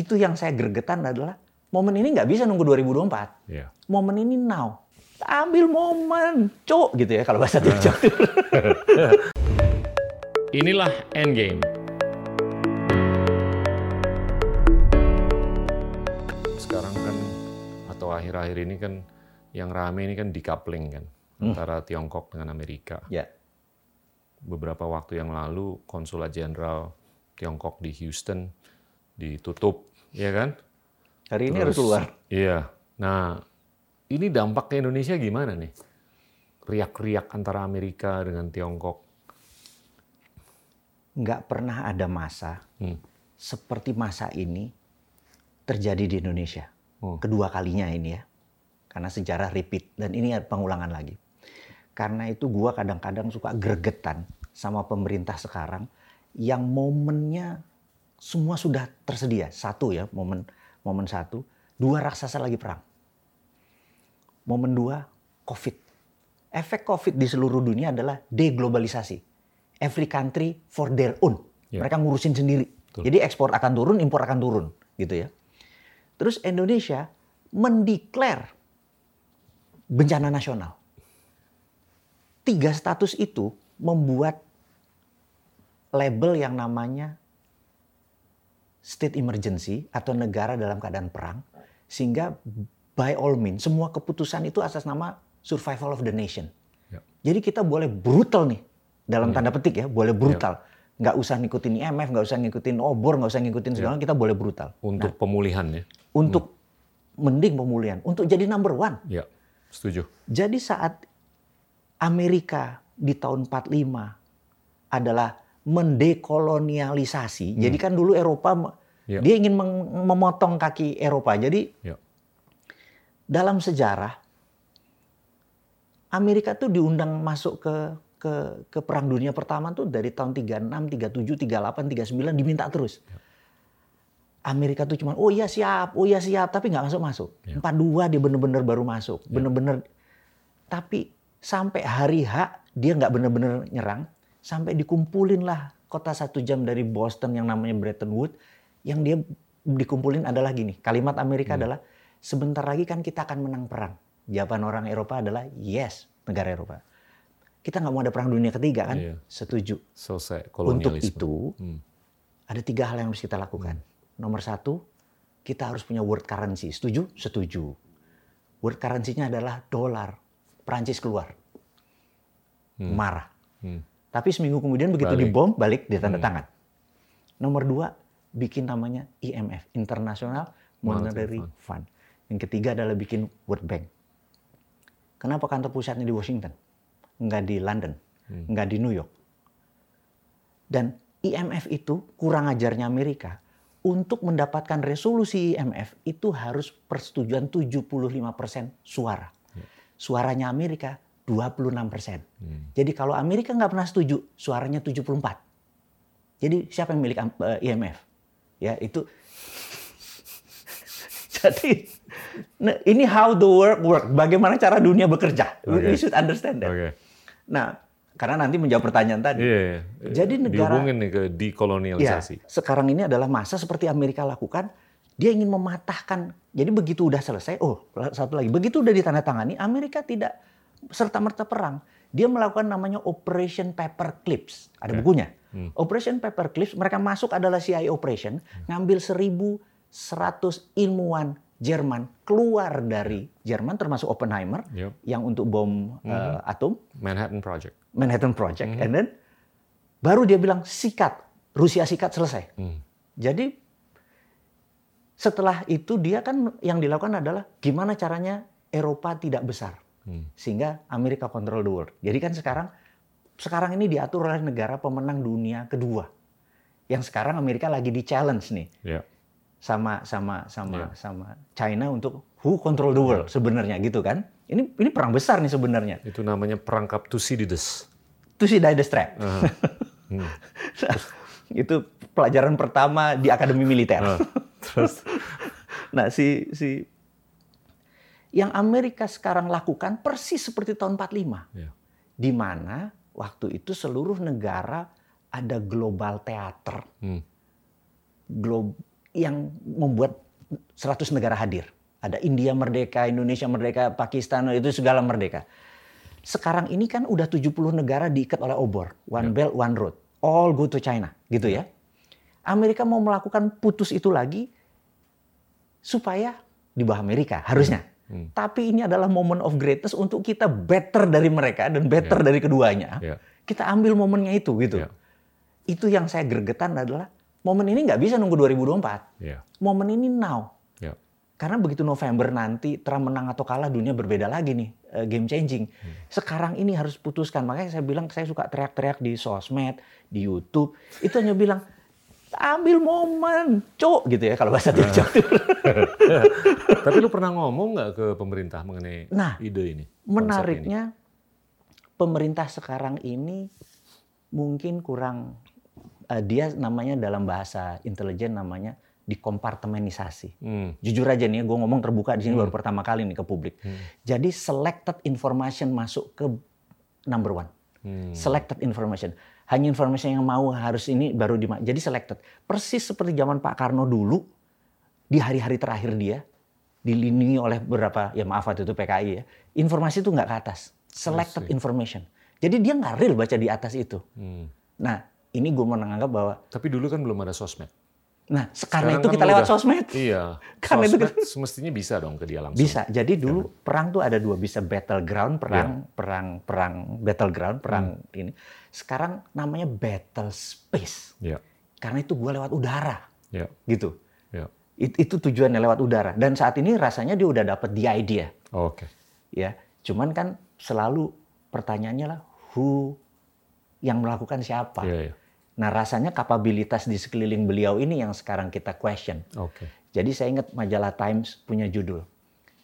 itu yang saya gregetan adalah momen ini nggak bisa nunggu 2024. Iya. Momen ini now. Ambil momen, cok gitu ya kalau bahasa TikTok. Inilah Endgame. Sekarang kan atau akhir-akhir ini kan yang rame ini kan decoupling kan antara Tiongkok dengan Amerika. ya, Beberapa waktu yang lalu konsulat jenderal Tiongkok di Houston ditutup, ya kan? hari ini harus Terus- keluar. Iya. Nah, ini dampak ke Indonesia gimana nih? Riak-riak antara Amerika dengan Tiongkok. Nggak pernah ada masa Hmm. seperti masa ini terjadi di Indonesia. Oh. Kedua kalinya ini ya. Karena sejarah repeat dan ini pengulangan lagi. Karena itu gua kadang-kadang suka gregetan sama pemerintah sekarang yang momennya semua sudah tersedia. Satu ya, momen momen satu, dua raksasa lagi perang. Momen dua, Covid. Efek Covid di seluruh dunia adalah deglobalisasi. Every country for their own. Ya. Mereka ngurusin sendiri. Betul. Jadi ekspor akan turun, impor akan turun, gitu ya. Terus Indonesia mendeklar bencana nasional. Tiga status itu membuat label yang namanya state emergency atau negara dalam keadaan perang sehingga by all means semua keputusan itu atas nama survival of the nation. Ya. Jadi kita boleh brutal nih dalam tanda petik ya, boleh brutal. Nggak usah ngikutin IMF, nggak usah ngikutin obor, nggak usah ngikutin segala, kita boleh brutal. Untuk pemulihan ya. Untuk mending pemulihan, untuk jadi number one. Ya, setuju. Jadi saat Amerika di tahun 45 adalah mendekolonialisasi. Jadi kan dulu Eropa Ya. dia ingin memotong kaki Eropa. Jadi Ya. dalam sejarah Amerika tuh diundang masuk ke ke ke perang dunia pertama tuh dari tahun 36, 37, 38, 39 diminta terus. Amerika tuh cuma oh iya siap, oh iya siap, tapi nggak masuk masuk. Ya. 42 dia bener-bener baru masuk, bener-bener. Tapi sampai hari H dia nggak bener-bener nyerang, sampai dikumpulin lah kota satu jam dari Boston yang namanya Bretton Woods, yang dia dikumpulin adalah gini, kalimat Amerika Hmm. adalah sebentar lagi kan kita akan menang perang. Jawaban orang Eropa adalah yes, negara Eropa. Kita nggak mau ada perang dunia ketiga kan? Iya. Setuju. Selesai Untuk itu Hmm. ada tiga hal yang harus kita lakukan. Nomor satu, kita harus punya world currency. Setuju? Setuju. World currency-nya adalah dolar. Perancis keluar. Marah. Hmm. Tapi seminggu kemudian begitu Balik. dibom, balik dia tanda tangan. Nomor dua, bikin namanya IMF, International Monetary Monetary Fund. Yang ketiga adalah bikin World Bank. Kenapa kantor pusatnya di Washington? Enggak di London, enggak di New York. Dan IMF itu kurang ajarnya Amerika. Untuk mendapatkan resolusi IMF itu harus persetujuan 75% suara. Suaranya Amerika 26%. Jadi kalau Amerika nggak pernah setuju, suaranya 74. Jadi siapa yang milik eh, IMF? Ya itu. Jadi nah, ini how the world work. Bagaimana cara dunia bekerja? We Oke. should understand that. Oke. Nah, karena nanti menjawab pertanyaan tadi. Iya, iya. Jadi negara- dihubungin nih ke Ya, dekolonialisasi. sekarang ini adalah masa seperti Amerika lakukan. Dia ingin mematahkan. Jadi begitu udah selesai, oh satu lagi. Begitu udah ditandatangani, Amerika tidak serta merta perang. Dia melakukan namanya Operation Paperclips. Ada bukunya. Hmm. Operation Paperclips, mereka masuk adalah CIA Operation, ngambil 1.100 ilmuwan Jerman keluar dari Jerman, termasuk Oppenheimer, Yep. yang untuk bom eh, atom. Manhattan Project. Manhattan Project. And then baru dia bilang sikat, Rusia sikat selesai. Hmm. Jadi setelah itu dia kan yang dilakukan adalah gimana caranya Eropa tidak besar Hmm. sehingga Amerika control the world. Jadi kan sekarang sekarang ini diatur oleh negara pemenang dunia kedua. Yang sekarang Amerika lagi di challenge nih Ya. sama sama sama Iya. sama China untuk who control the world sebenarnya gitu kan. Ini ini perang besar nih sebenarnya. Itu namanya perangkap Thucydides. The strap. Ah. Hmm. itu pelajaran pertama di akademi militer. Ah. Terus Nah, si si yang Amerika sekarang lakukan persis seperti tahun 45. ya. Di mana waktu itu seluruh negara ada global teater. Hmm. Glo- yang membuat 100 negara hadir. Ada India merdeka, Indonesia merdeka, Pakistan itu segala merdeka. Sekarang ini kan udah 70 negara diikat oleh obor, one belt, one road. All go to China, gitu ya. Amerika mau melakukan putus itu lagi supaya di bawah Amerika harusnya. Hmm. Tapi ini adalah moment of greatness untuk kita better dari mereka dan better yeah. dari keduanya. Yeah. Kita ambil momennya itu gitu. Yeah. Itu yang saya gregetan adalah momen ini nggak bisa nunggu 2024. Yeah. Momen ini now. Yeah. Karena begitu November nanti Trump menang atau kalah dunia berbeda lagi nih eh, game changing. Hmm. Sekarang ini harus putuskan. Makanya saya bilang saya suka teriak-teriak di sosmed, di YouTube. Itu hanya bilang ambil momen, cok gitu ya kalau bahasa nah. Tapi lu pernah ngomong nggak ke pemerintah mengenai nah, ide ini? Menariknya ini? pemerintah sekarang ini mungkin kurang uh, dia namanya dalam bahasa intelijen namanya dikompartemenisasi. Hmm. Jujur aja nih, gue ngomong terbuka di sini hmm. baru pertama kali nih ke publik. Hmm. Jadi selected information masuk ke number one. Hmm. Selected information hanya informasi yang mau harus ini baru di jadi selected. Persis seperti zaman Pak Karno dulu di hari-hari terakhir dia dilindungi oleh beberapa ya maaf waktu itu PKI ya informasi itu nggak ke atas. Selected information. Jadi dia nggak real baca di atas itu. Hmm. nah ini gue menganggap bahwa tapi dulu kan belum ada sosmed Nah, karena itu kan kita lewat udah, sosmed. Iya. Karena sosmed itu semestinya bisa dong ke dia langsung. Bisa. Jadi dulu ya. perang tuh ada dua, bisa battleground perang, ya. perang, perang battleground, perang hmm. ini. Sekarang namanya battle space. Ya. Karena itu gua lewat udara. Ya. Gitu. Ya. It, itu tujuannya lewat udara. Dan saat ini rasanya dia udah dapat the idea. Oh, Oke. Okay. Ya. Cuman kan selalu pertanyaannya lah who yang melakukan siapa. Ya, ya. Nah rasanya kapabilitas di sekeliling beliau ini yang sekarang kita question. Okay. Jadi saya ingat majalah Times punya judul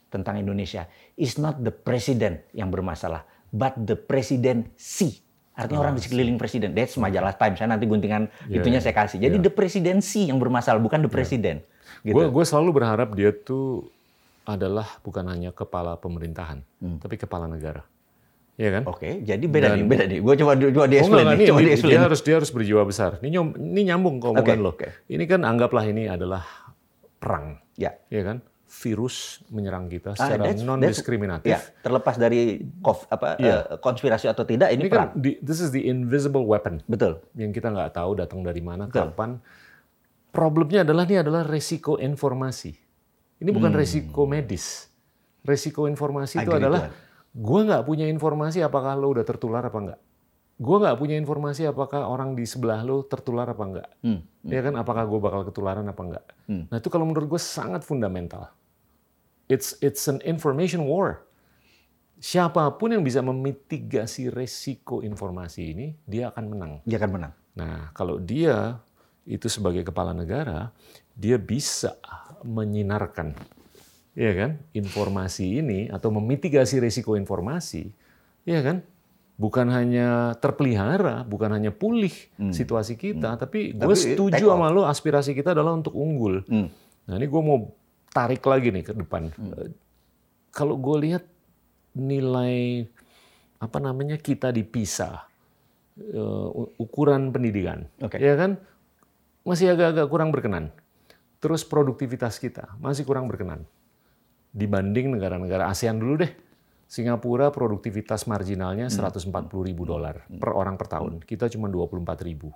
tentang Indonesia. It's not the president yang bermasalah, but the presidency. Artinya oh, orang di sekeliling presiden. That's majalah Times. Saya nanti guntingan yeah, itunya yeah. saya kasih. Jadi yeah. the presidency yang bermasalah, bukan the president. Yeah. Gitu. Gue selalu berharap dia tuh adalah bukan hanya kepala pemerintahan, hmm. tapi kepala negara. Iya kan? Oke, okay, jadi beda Dan, nih, beda nih. Gue coba coba di explain. Oh, nih, coba di Dia harus dia harus berjiwa besar. Ini nyom, ini nyambung kok okay, lo. Okay. Ini kan anggaplah ini adalah perang. Ya. Iya kan? Virus menyerang kita ah, secara non diskriminatif. Ya, terlepas dari kof, apa ya. uh, konspirasi atau tidak ini, ini kan perang. Kan, this is the invisible weapon. Betul. Yang kita nggak tahu datang dari mana, Betul. kapan. Problemnya adalah ini adalah resiko informasi. Ini bukan hmm. resiko medis. Resiko informasi Agri itu adalah gue nggak punya informasi apakah lo udah tertular apa enggak. Gue nggak punya informasi apakah orang di sebelah lo tertular apa enggak. Hmm. Ya kan, apakah gue bakal ketularan apa enggak. Hmm. Nah itu kalau menurut gue sangat fundamental. It's it's an information war. Siapa pun yang bisa memitigasi resiko informasi ini, dia akan menang. Dia akan menang. Nah, kalau dia itu sebagai kepala negara, dia bisa menyinarkan ya kan, informasi ini atau memitigasi risiko informasi, ya kan, bukan hanya terpelihara, bukan hanya pulih hmm. situasi kita, hmm. tapi gue setuju sama lo aspirasi kita adalah untuk unggul. Hmm. Nah ini gue mau tarik lagi nih ke depan. Hmm. Eh, kalau gue lihat nilai apa namanya kita dipisah uh, ukuran pendidikan, okay. ya kan masih agak-agak kurang berkenan. Terus produktivitas kita masih kurang berkenan dibanding negara-negara ASEAN dulu deh. Singapura produktivitas marginalnya 140 hmm. ribu dolar per orang per tahun. Kita cuma 24 ribu.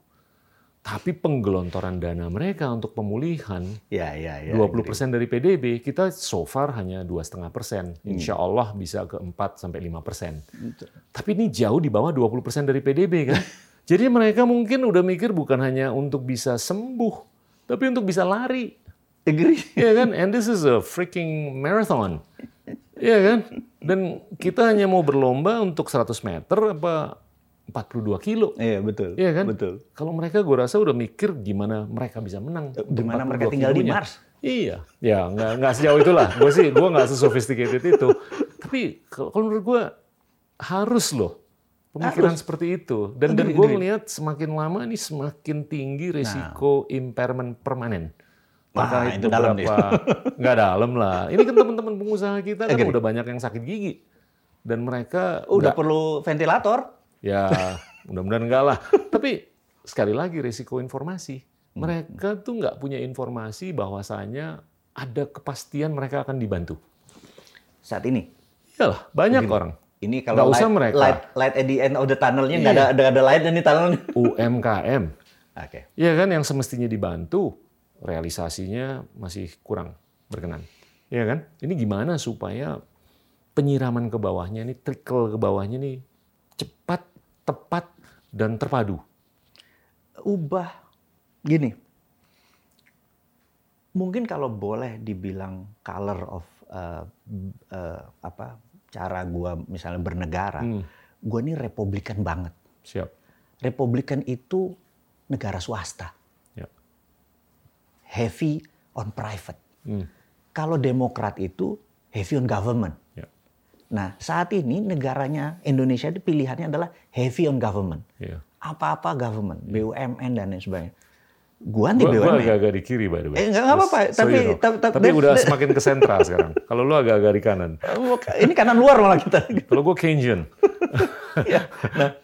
Tapi penggelontoran dana mereka untuk pemulihan ya, ya, ya, 20 persen dari PDB, kita so far hanya dua setengah persen. Hmm. Insya Allah bisa ke 4 sampai 5 persen. Tapi ini jauh di bawah 20 persen dari PDB kan. Jadi mereka mungkin udah mikir bukan hanya untuk bisa sembuh, tapi untuk bisa lari. Agree. Iya kan? And this is a freaking marathon. Iya kan? Dan kita hanya mau berlomba untuk 100 meter apa 42 kilo. Iya betul. Iya kan? Betul. Kalau mereka gue rasa udah mikir gimana mereka bisa menang. Gimana mereka tinggal kilonya. di Mars. Iya, ya nggak nggak sejauh itulah. gue sih gue nggak sesophisticated itu. Tapi kalau menurut gue harus loh pemikiran harus. seperti itu. Dan dan gue melihat semakin lama ini semakin tinggi risiko nah. impairment permanen. Maka nah, itu, itu dalam berapa nggak dalam lah. Ini kan teman-teman pengusaha kita kan udah banyak yang sakit gigi dan mereka udah gak, perlu ventilator. Ya, mudah-mudahan enggak lah. Tapi sekali lagi risiko informasi. Mereka tuh nggak punya informasi bahwasanya ada kepastian mereka akan dibantu. Saat ini. Iyalah, banyak Begini. orang. Ini Nggak kalau usah light, mereka. light, light at the end of the tunnelnya nggak Iya. ada, ada ada light dan di tunnel. UMKM, Oke. ya kan yang semestinya dibantu, realisasinya masih kurang berkenan. Ya kan? Ini gimana supaya penyiraman ke bawahnya ini, trickle ke bawahnya ini cepat, tepat, dan terpadu. Ubah gini. Mungkin kalau boleh dibilang color of uh, uh, apa cara gua misalnya bernegara, Hmm, gua ini republikan banget. siap. Republikan itu negara swasta. Heavy on private. Hmm, Kalau Demokrat itu heavy on government. ya. Nah, saat ini negaranya Indonesia itu pilihannya adalah heavy on government. Ya. Apa-apa government, BUMN dan lain sebagainya. Gua anti Gua, gua BUMN. agak-agak di kiri by the way. Eh, nggak apa-apa, so tapi- you know. tapi- tapi- tapi udah semakin ke sentra sekarang. Kalau lu agak-agak di kanan. Ini kanan luar malah kita. Kalau gua Keynesian. Ya. Nah,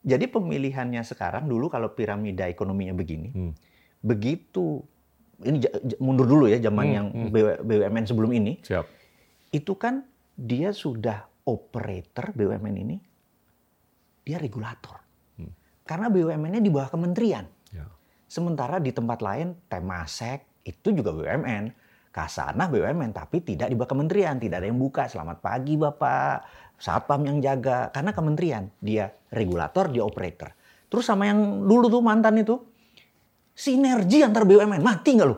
jadi pemilihannya sekarang dulu kalau piramida ekonominya begini, Hmm. begitu ini mundur dulu ya zaman Hmm, yang BW- BUMN sebelum ini, Siap. itu kan dia sudah operator BUMN ini, dia regulator. Hmm. Karena BUMN-nya di bawah kementerian. Ya. Sementara di tempat lain Temasek itu juga BUMN, Kasana BUMN tapi tidak di bawah kementerian, tidak ada yang buka. Selamat pagi Bapak, satpam yang jaga karena kementerian, dia regulator, dia operator. Terus sama yang dulu tuh mantan itu sinergi antar BUMN, mati nggak lu?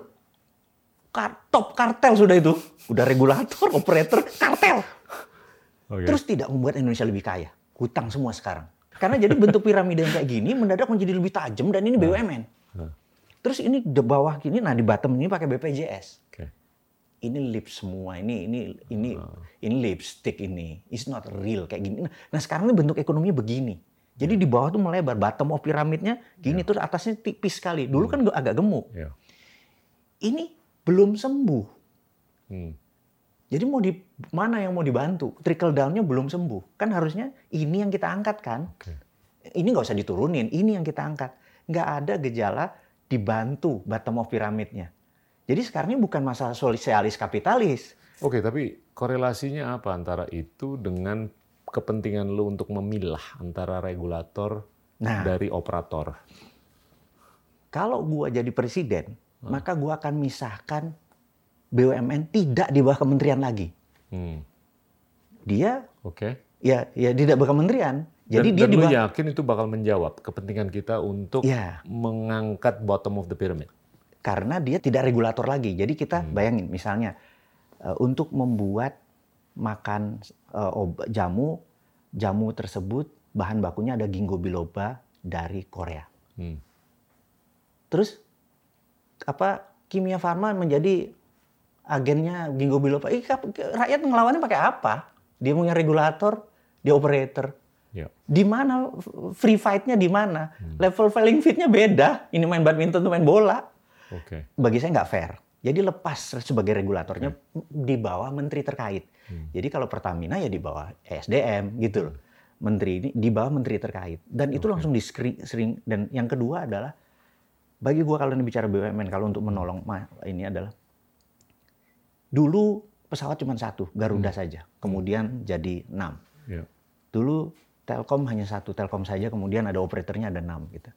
Kar- top kartel sudah itu, udah regulator, operator, kartel. Oke. Terus tidak membuat Indonesia lebih kaya, hutang semua sekarang. Karena jadi bentuk piramida yang kayak gini mendadak menjadi lebih tajam dan ini BUMN. Nah, Terus ini di bawah gini, nah di bottom ini pakai BPJS. Oke. Ini lip semua, ini ini ini ini lipstick ini, it's not real kayak gini. Nah, nah sekarang ini bentuk ekonominya begini. Jadi di bawah tuh melebar, bottom of piramidnya gini, terus atasnya tipis sekali. Dulu kan agak gemuk. Ya. Ini belum sembuh. Hmm. Jadi mau di mana yang mau dibantu? Trickle down-nya belum sembuh. Kan harusnya ini yang kita angkat kan? Oke. Ini nggak usah diturunin, ini yang kita angkat. Nggak ada gejala dibantu bottom of piramidnya. Jadi sekarang ini bukan masalah sosialis kapitalis. Oke, tapi korelasinya apa antara itu dengan kepentingan lu untuk memilah antara regulator Nah, dari operator? kalau gua jadi presiden, maka gua akan misahkan BUMN tidak di bawah kementerian lagi. Hmm. Dia Oke. ya ya tidak bawah kementerian. Jadi dan, dia dan bawah yakin itu bakal menjawab kepentingan kita untuk ya mengangkat bottom of the pyramid? karena dia tidak regulator lagi. Jadi kita Hmm. bayangin misalnya eh, untuk membuat makan eh, ob- jamu jamu tersebut bahan bakunya ada ginkgo biloba dari Korea. Hmm. Terus apa kimia farma menjadi agennya ginkgo biloba? Ih, rakyat ngelawannya pakai apa? Dia punya regulator, dia operator. Ya. Di mana free fight-nya di mana? Level playing field-nya beda. Ini main badminton tuh main bola. Oke. Bagi saya nggak fair. Jadi lepas sebagai regulatornya di bawah menteri terkait. Hmm. Jadi kalau Pertamina ya di bawah ESDM gitu loh. Menteri ini di bawah menteri terkait. Dan itu Oke. langsung di sering dan yang kedua adalah bagi gua kalau ini bicara BUMN kalau untuk menolong ma- ini adalah dulu pesawat cuma satu Garuda saja, kemudian jadi enam. Ya. Dulu Telkom hanya satu Telkom saja, kemudian ada operatornya ada enam gitu.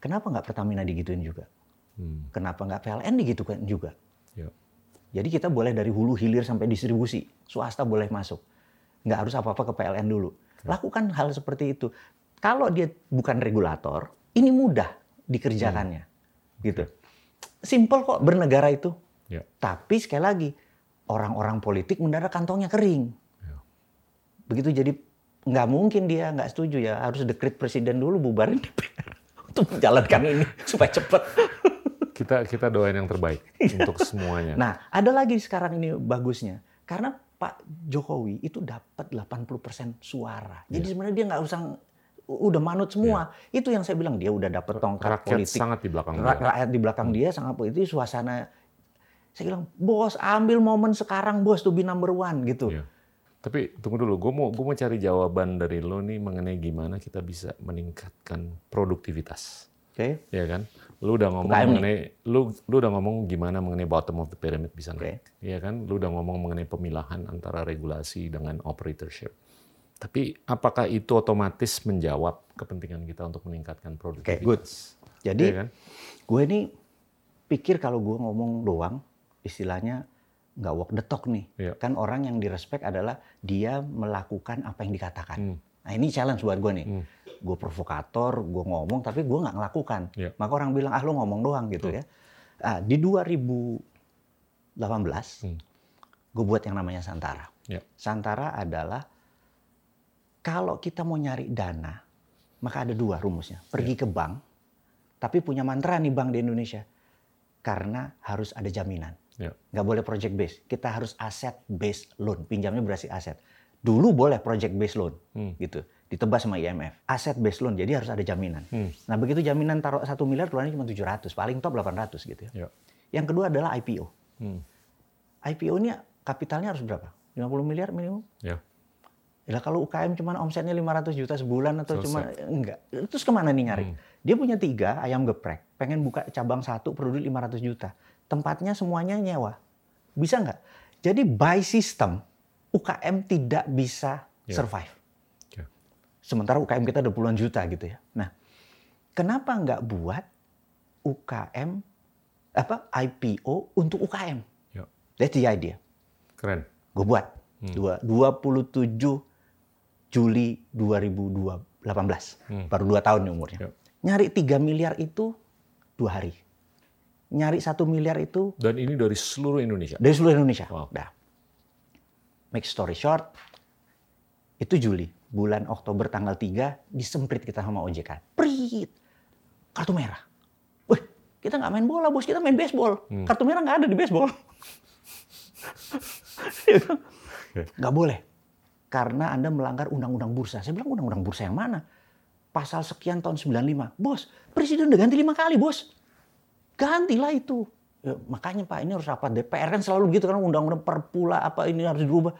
Kenapa nggak Pertamina digituin juga? Hmm. Kenapa nggak PLN digitukan juga? Ya. Jadi kita boleh dari hulu hilir sampai distribusi, swasta boleh masuk. Nggak harus apa-apa ke PLN dulu. Lakukan hal seperti itu. Kalau dia bukan regulator, ini mudah dikerjakannya. Gitu. Simple kok bernegara itu. Ya. Tapi sekali lagi, orang-orang politik mendadak kantongnya kering. Ya. Begitu jadi nggak mungkin dia nggak setuju ya harus dekret presiden dulu bubarin DPR untuk menjalankan ini supaya cepat. Kita kita doain yang terbaik untuk semuanya. Nah, ada lagi sekarang ini bagusnya. Karena Pak Jokowi itu dapat 80% suara. Jadi Iya. sebenarnya dia nggak usah udah manut semua. Itu yang saya bilang dia udah dapat tongkat Rakyat politik. sangat di belakang Ra- dia. rakyat di belakang dia sangat politik suasana saya bilang, "Bos, ambil momen sekarang, Bos, to be number one." gitu. Iya. Tapi tunggu dulu, gue mau gue mau cari jawaban dari lo nih mengenai gimana kita bisa meningkatkan produktivitas, Oke. ya kan? Lu udah ngomong UKM nih. mengenai lu lu udah ngomong gimana mengenai bottom of the pyramid bisa naik. Iya kan? Lu udah ngomong mengenai pemilahan antara regulasi dengan operatorship. Tapi apakah itu otomatis menjawab kepentingan kita untuk meningkatkan produktivitas? good. Jadi Iya kan? gue ini pikir kalau gue ngomong doang, istilahnya nggak walk the talk nih. Iya. Kan orang yang direspek adalah dia melakukan apa yang dikatakan. Hmm. Nah ini challenge buat gue nih. Hmm. Gue provokator, gue ngomong tapi gue nggak ngelakukan. Iya. Maka orang bilang ah lu ngomong doang gitu Betul. ya. Ah, di 2018 Hmm. gue buat yang namanya Santara. Iya. Santara adalah kalau kita mau nyari dana, maka ada dua rumusnya. Pergi ke bank, tapi punya mantra nih bank di Indonesia. Karena harus ada jaminan. Ya. Nggak boleh project base. Kita harus asset based loan. Pinjamnya berarti aset. Dulu boleh project based loan. Hmm. gitu Ditebas sama IMF. Asset based loan, jadi harus ada jaminan. Hmm. Nah begitu jaminan taruh satu miliar, keluarnya cuma 700. Paling top 800 gitu ya. Ya. Yang kedua adalah IPO. Hmm. IPO ini kapitalnya harus berapa? 50 miliar minimum? Ya. Ya kalau UKM cuma omsetnya 500 juta sebulan atau Selesai. cuma enggak. Terus ke mana nih nyari? Hmm. Dia punya tiga ayam geprek, pengen buka cabang satu perlu duit 500 juta. Tempatnya semuanya nyewa. Bisa nggak? Jadi by system UKM tidak bisa Ya. survive. Sementara UKM kita ada puluhan juta gitu ya. Nah, kenapa nggak buat UKM apa IPO untuk UKM? Ya. That's the idea. Keren. Gue buat. Hmm. Dua, 27 Juli 2018. Hmm. Baru dua tahun nih umurnya. Ya. Nyari 3 miliar itu dua hari. Nyari satu miliar itu Dan ini dari seluruh Indonesia. dari seluruh Indonesia. Wow. Dah. Make story short, itu Juli. Bulan Oktober tanggal 3 disemprit kita sama OJK. Prit. Kartu merah. Wih, kita nggak main bola bos, kita main baseball. Hmm. Kartu merah nggak ada di baseball. Bilang, nggak boleh. Karena Anda melanggar undang-undang bursa. Saya bilang undang-undang bursa yang mana? Pasal sekian tahun 95. Bos, presiden udah ganti lima kali bos. Gantilah itu. Ya, makanya Pak ini harus rapat DPR kan selalu begitu kan undang-undang perpula apa ini harus dirubah.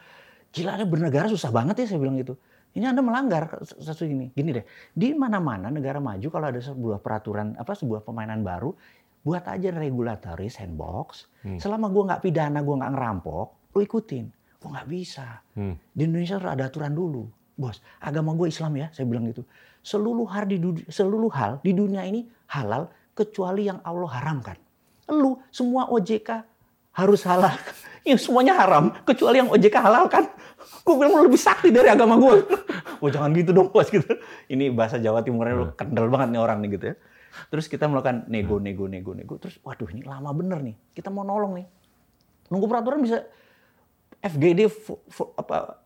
Gila ada bernegara susah banget ya saya bilang gitu. Ini Anda melanggar sesuatu ini. Gini deh, di mana-mana negara maju kalau ada sebuah peraturan apa sebuah permainan baru, buat aja regulatory sandbox. Hmm. Selama gua nggak pidana, gua nggak ngerampok, lu ikutin. Gua nggak bisa. Hmm. Di Indonesia harus ada aturan dulu. Bos, agama gue Islam ya, saya bilang gitu. Seluruh hal di dunia, seluruh hal di dunia ini halal kecuali yang Allah haramkan. Lu semua OJK harus halal. Ya semuanya haram kecuali yang OJK halal kan. Gue bilang lu lebih sakti dari agama gue. oh jangan gitu dong bos gitu. Ini bahasa Jawa Timurnya lu kendal banget nih orang nih gitu ya. Terus kita melakukan nego, nego, nego, nego. Terus waduh ini lama bener nih. Kita mau nolong nih. Nunggu peraturan bisa FGD fo- fo- apa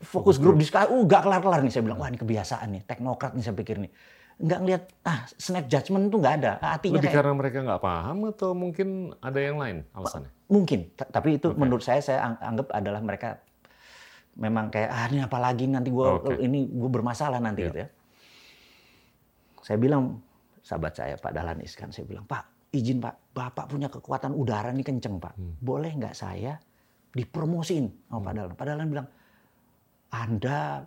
fokus grup diskusi, uh gak kelar-kelar nih saya bilang, wah ini kebiasaan nih, teknokrat nih saya pikir nih. Nggak ngeliat, ah snap judgment tuh nggak ada. Artinya Lebih kayak, karena mereka nggak paham atau mungkin ada yang lain alasannya? mungkin, tapi itu Oke. menurut saya saya ang- anggap adalah mereka memang kayak, ah ini apa lagi nanti gue Oke. ini gue bermasalah nanti Iya. gitu ya. Saya bilang, sahabat saya Pak Dahlan Iskan, saya bilang, Pak izin Pak, Bapak punya kekuatan udara nih kenceng Pak. Hmm. Boleh nggak saya dipromosin sama Pak Dahlan? Pak Dahlan bilang, Anda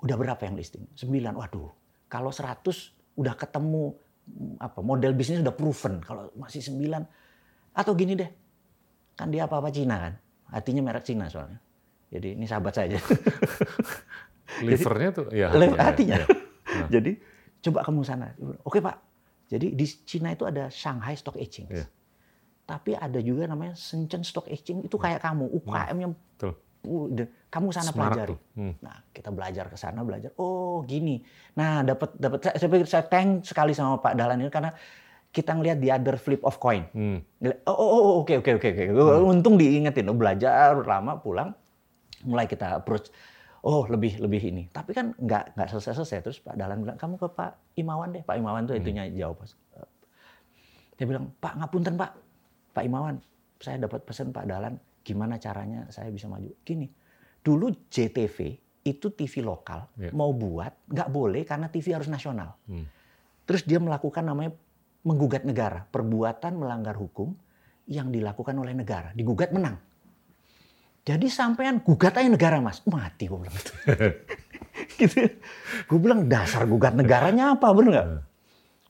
udah berapa yang listing? Sembilan. Waduh, kalau 100 udah ketemu mm, apa model bisnis udah proven. Kalau masih sembilan, atau gini deh, kan dia apa-apa Cina kan? Artinya merek Cina soalnya. Jadi ini sahabat saya. Livernya tuh, ya. Liver- ya, ya, hatinya. ya. Nah. Jadi coba kamu sana. Oke Pak. Jadi di Cina itu ada Shanghai Stock Exchange. Iya. Tapi ada juga namanya Shenzhen Stock Exchange itu kayak kamu UKM yang Betul. udah kamu sana Smart pelajari. Hmm. Nah, kita belajar ke sana, belajar. Oh, gini. Nah, dapat dapat saya, saya pikir saya thank sekali sama Pak Dahlan ini karena kita ngelihat the other flip of coin. Hmm. Oh, oh, oh, oke, oke, oke, oke. Untung diingetin, oh, belajar lama pulang, mulai kita approach. Oh, lebih lebih ini. Tapi kan nggak nggak selesai selesai. Terus Pak Dahlan bilang, kamu ke Pak Imawan deh. Pak Imawan tuh itunya jawab. Dia bilang, Pak ngapunten Pak, Pak Imawan, saya dapat pesan Pak Dahlan, gimana caranya saya bisa maju? Gini, dulu JTV itu TV lokal Iya. mau buat nggak boleh karena TV harus nasional. Hmm. Terus dia melakukan namanya menggugat negara, perbuatan melanggar hukum yang dilakukan oleh negara, digugat menang. Jadi sampean gugat aja negara mas, mati gue bilang gitu. gitu. Gue bilang dasar gugat negaranya apa bener nggak?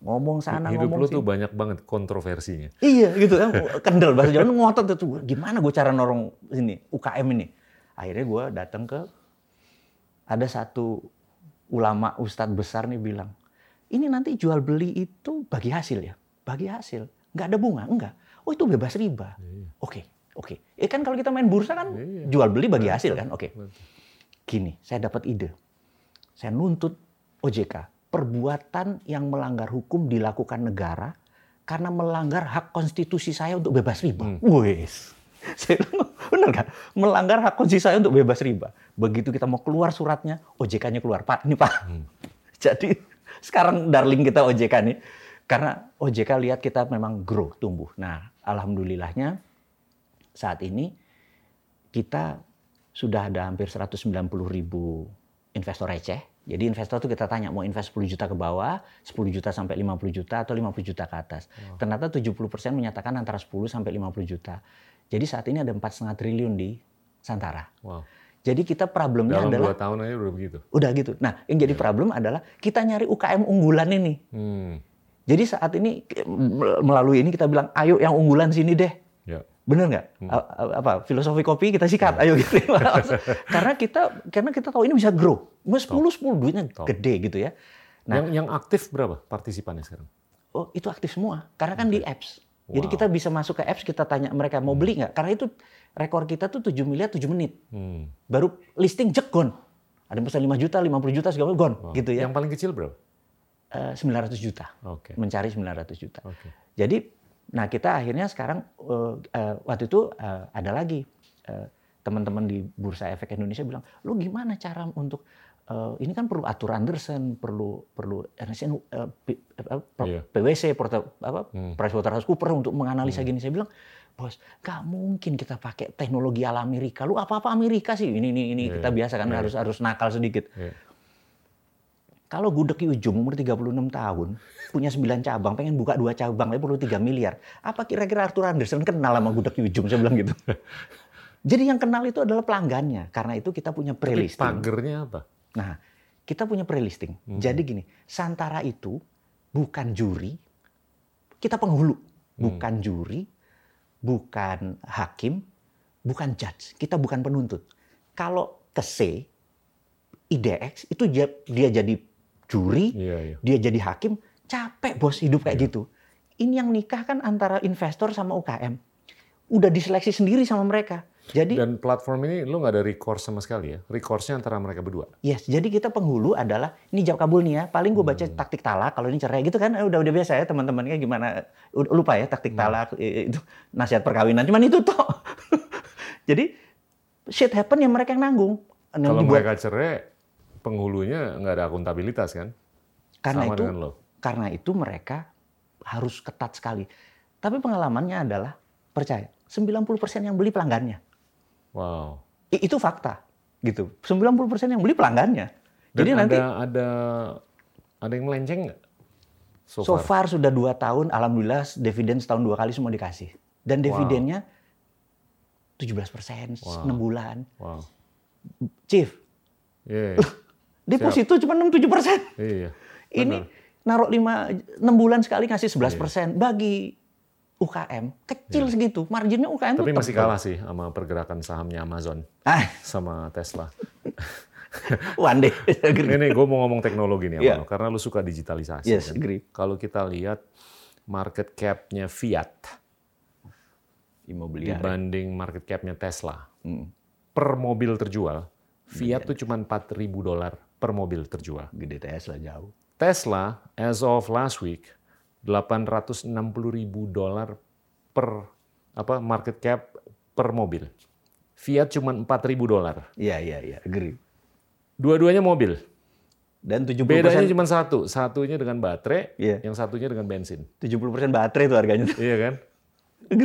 ngomong sana Hidup ngomong lu sini. tuh banyak banget kontroversinya. Iya gitu kan, kendel bahasa Jawa ngotot tuh. Gimana gue cara norong sini UKM ini? Akhirnya gue datang ke ada satu ulama ustadz besar nih bilang, ini nanti jual beli itu bagi hasil ya, bagi hasil, nggak ada bunga, enggak. Oh itu bebas riba. Iya. Oke, oke. Eh kan kalau kita main bursa kan Iya. jual beli bagi hasil kan, oke. Betul. Gini, saya dapat ide. Saya nuntut OJK perbuatan yang melanggar hukum dilakukan negara karena melanggar hak konstitusi saya untuk bebas riba. Hmm. Wes. Saya benar kan? Melanggar hak konstitusi saya untuk bebas riba. Begitu kita mau keluar suratnya, OJK-nya keluar. Pak, ini Pak. Hmm. Jadi sekarang darling kita OJK nih. Karena OJK lihat kita memang grow, tumbuh. Nah, alhamdulillahnya saat ini kita sudah ada hampir 190 ribu investor receh. Jadi investor tuh kita tanya mau invest 10 juta ke bawah, 10 juta sampai 50 juta atau 50 juta ke atas. Ternyata 70% menyatakan antara 10 sampai 50 juta. Jadi saat ini ada 4,5 triliun di Santara. Wow. Jadi kita problemnya Dalam adalah dua tahun aja udah begitu. udah gitu. Nah, yang jadi problem adalah kita nyari UKM unggulan ini. Hmm. Jadi saat ini melalui ini kita bilang, ayo yang unggulan sini deh. Ya. Bener nggak? A- Apa filosofi kopi kita sikat, ayo gitu. karena kita karena kita tahu ini bisa grow. Mau 10 10 duitnya Top. gede gitu ya. Nah. yang yang aktif berapa partisipannya sekarang? Oh, itu aktif semua. Karena kan di apps. Jadi Wow. kita bisa masuk ke apps, kita tanya mereka mau beli nggak? Karena itu rekor kita tuh 7 miliar 7 menit. Hmm. Baru listing jek gone. Ada yang pesan 5 juta, 50 juta segala macam, gone Wow. gitu ya. Yang paling kecil berapa? Eh, 900 juta. Oke. Mencari 900 juta. Oke. Jadi, nah kita akhirnya sekarang eh, eh, waktu itu eh, ada lagi eh, teman-teman di Bursa Efek Indonesia bilang, lu gimana cara untuk eh, ini kan perlu aturan Anderson, perlu perlu NSN, eh, P- apa, P- Iya. PwC, Porta- apa, Hmm. PricewaterhouseCoopers untuk menganalisa gini. Saya bilang, bos, nggak mungkin kita pakai teknologi ala Amerika. Lu apa-apa Amerika sih? Ini ini ini Iya, kita biasa kan iya. harus harus nakal sedikit. Iya. Kalau gudeg Ki Ujung umur 36 tahun, punya 9 cabang, pengen buka dua cabang, tapi perlu 3 miliar. Apa kira-kira Arthur Anderson kenal sama gudeg Ki Ujung? Saya bilang gitu. Jadi yang kenal itu adalah pelanggannya. Karena itu kita punya Tapi pre-listing. pagernya apa? Nah, kita punya pre-listing. Hmm. Jadi gini, Santara itu bukan juri, kita penghulu. Hmm. Bukan juri, bukan hakim, bukan judge. Kita bukan penuntut. Kalau ke C, IDX, itu dia, dia jadi juri, Iya, iya. dia jadi hakim, capek bos hidup kayak Iya. gitu. Ini yang nikah kan antara investor sama UKM. Udah diseleksi sendiri sama mereka. Jadi Dan platform ini lu nggak ada recourse sama sekali ya? Recourse-nya antara mereka berdua. Yes, jadi kita penghulu adalah ini jawab kabul nih ya. Paling gue baca Hmm. taktik talak kalau ini cerai gitu kan eh, udah udah biasa ya teman-temannya gimana lupa ya Hmm. taktik talak eh, itu nasihat perkawinan. Cuman itu toh. jadi shit happen yang mereka yang nanggung. Kalau dibuat- mereka cerai, penghulunya nggak ada akuntabilitas kan? karena sama itu dengan lo. karena itu mereka harus ketat sekali. Tapi pengalamannya adalah percaya 90% yang beli pelanggannya. Wow. I- Itu fakta gitu. 90% yang beli pelanggannya. Dan Jadi ada, nanti ada ada yang melenceng nggak? So, So far. far sudah dua tahun, alhamdulillah dividen setahun dua kali semua dikasih. Dan Wow. dividennya 17 persen, Wow. 6 bulan. Wow. Chief, iya. deposito cuma 6-7 persen. iya. Ini naruh 5, 6 bulan sekali ngasih 11 Iya. persen. Bagi UKM, kecil segitu. Marginnya UKM Tapi masih kalah sih sama pergerakan sahamnya Amazon Ah, sama Tesla. one day. Ini gue mau ngomong teknologi nih, Iya. lo, karena lu suka digitalisasi. yes, kan. agree. Kalau kita lihat market cap-nya Fiat Imobiliar. dibanding market cap-nya Tesla Hmm, per mobil terjual, Fiat Iya. tuh cuma 4.000 dolar per mobil terjual. Gede Tesla jauh. Tesla as of last week 860 ribu dolar per apa market cap per mobil. Fiat cuma 4 ribu dolar. Iya, iya, iya, agree. Dua-duanya mobil. Dan 70 Bedanya cuma satu. Satunya dengan baterai, Iya. yang satunya dengan bensin. 70 persen baterai itu harganya. Iya kan?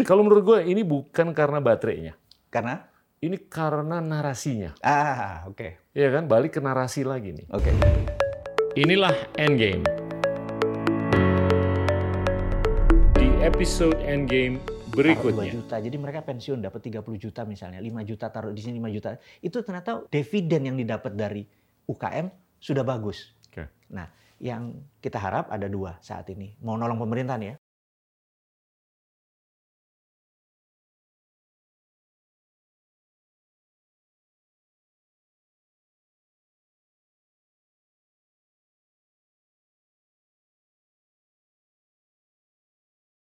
Kalau menurut gue ini bukan karena baterainya. Karena, Ini karena narasinya. ah, oke, Iya kan? Balik ke narasi lagi nih. oke. Inilah Endgame. Di episode Endgame Taruh 2 berikutnya. juta. Jadi mereka pensiun dapat 30 juta misalnya, 5 juta taruh di sini 5 juta. Itu ternyata dividen yang didapat dari UKM sudah bagus. Oke. Nah, yang kita harap ada dua saat ini. Mau nolong pemerintah nih ya.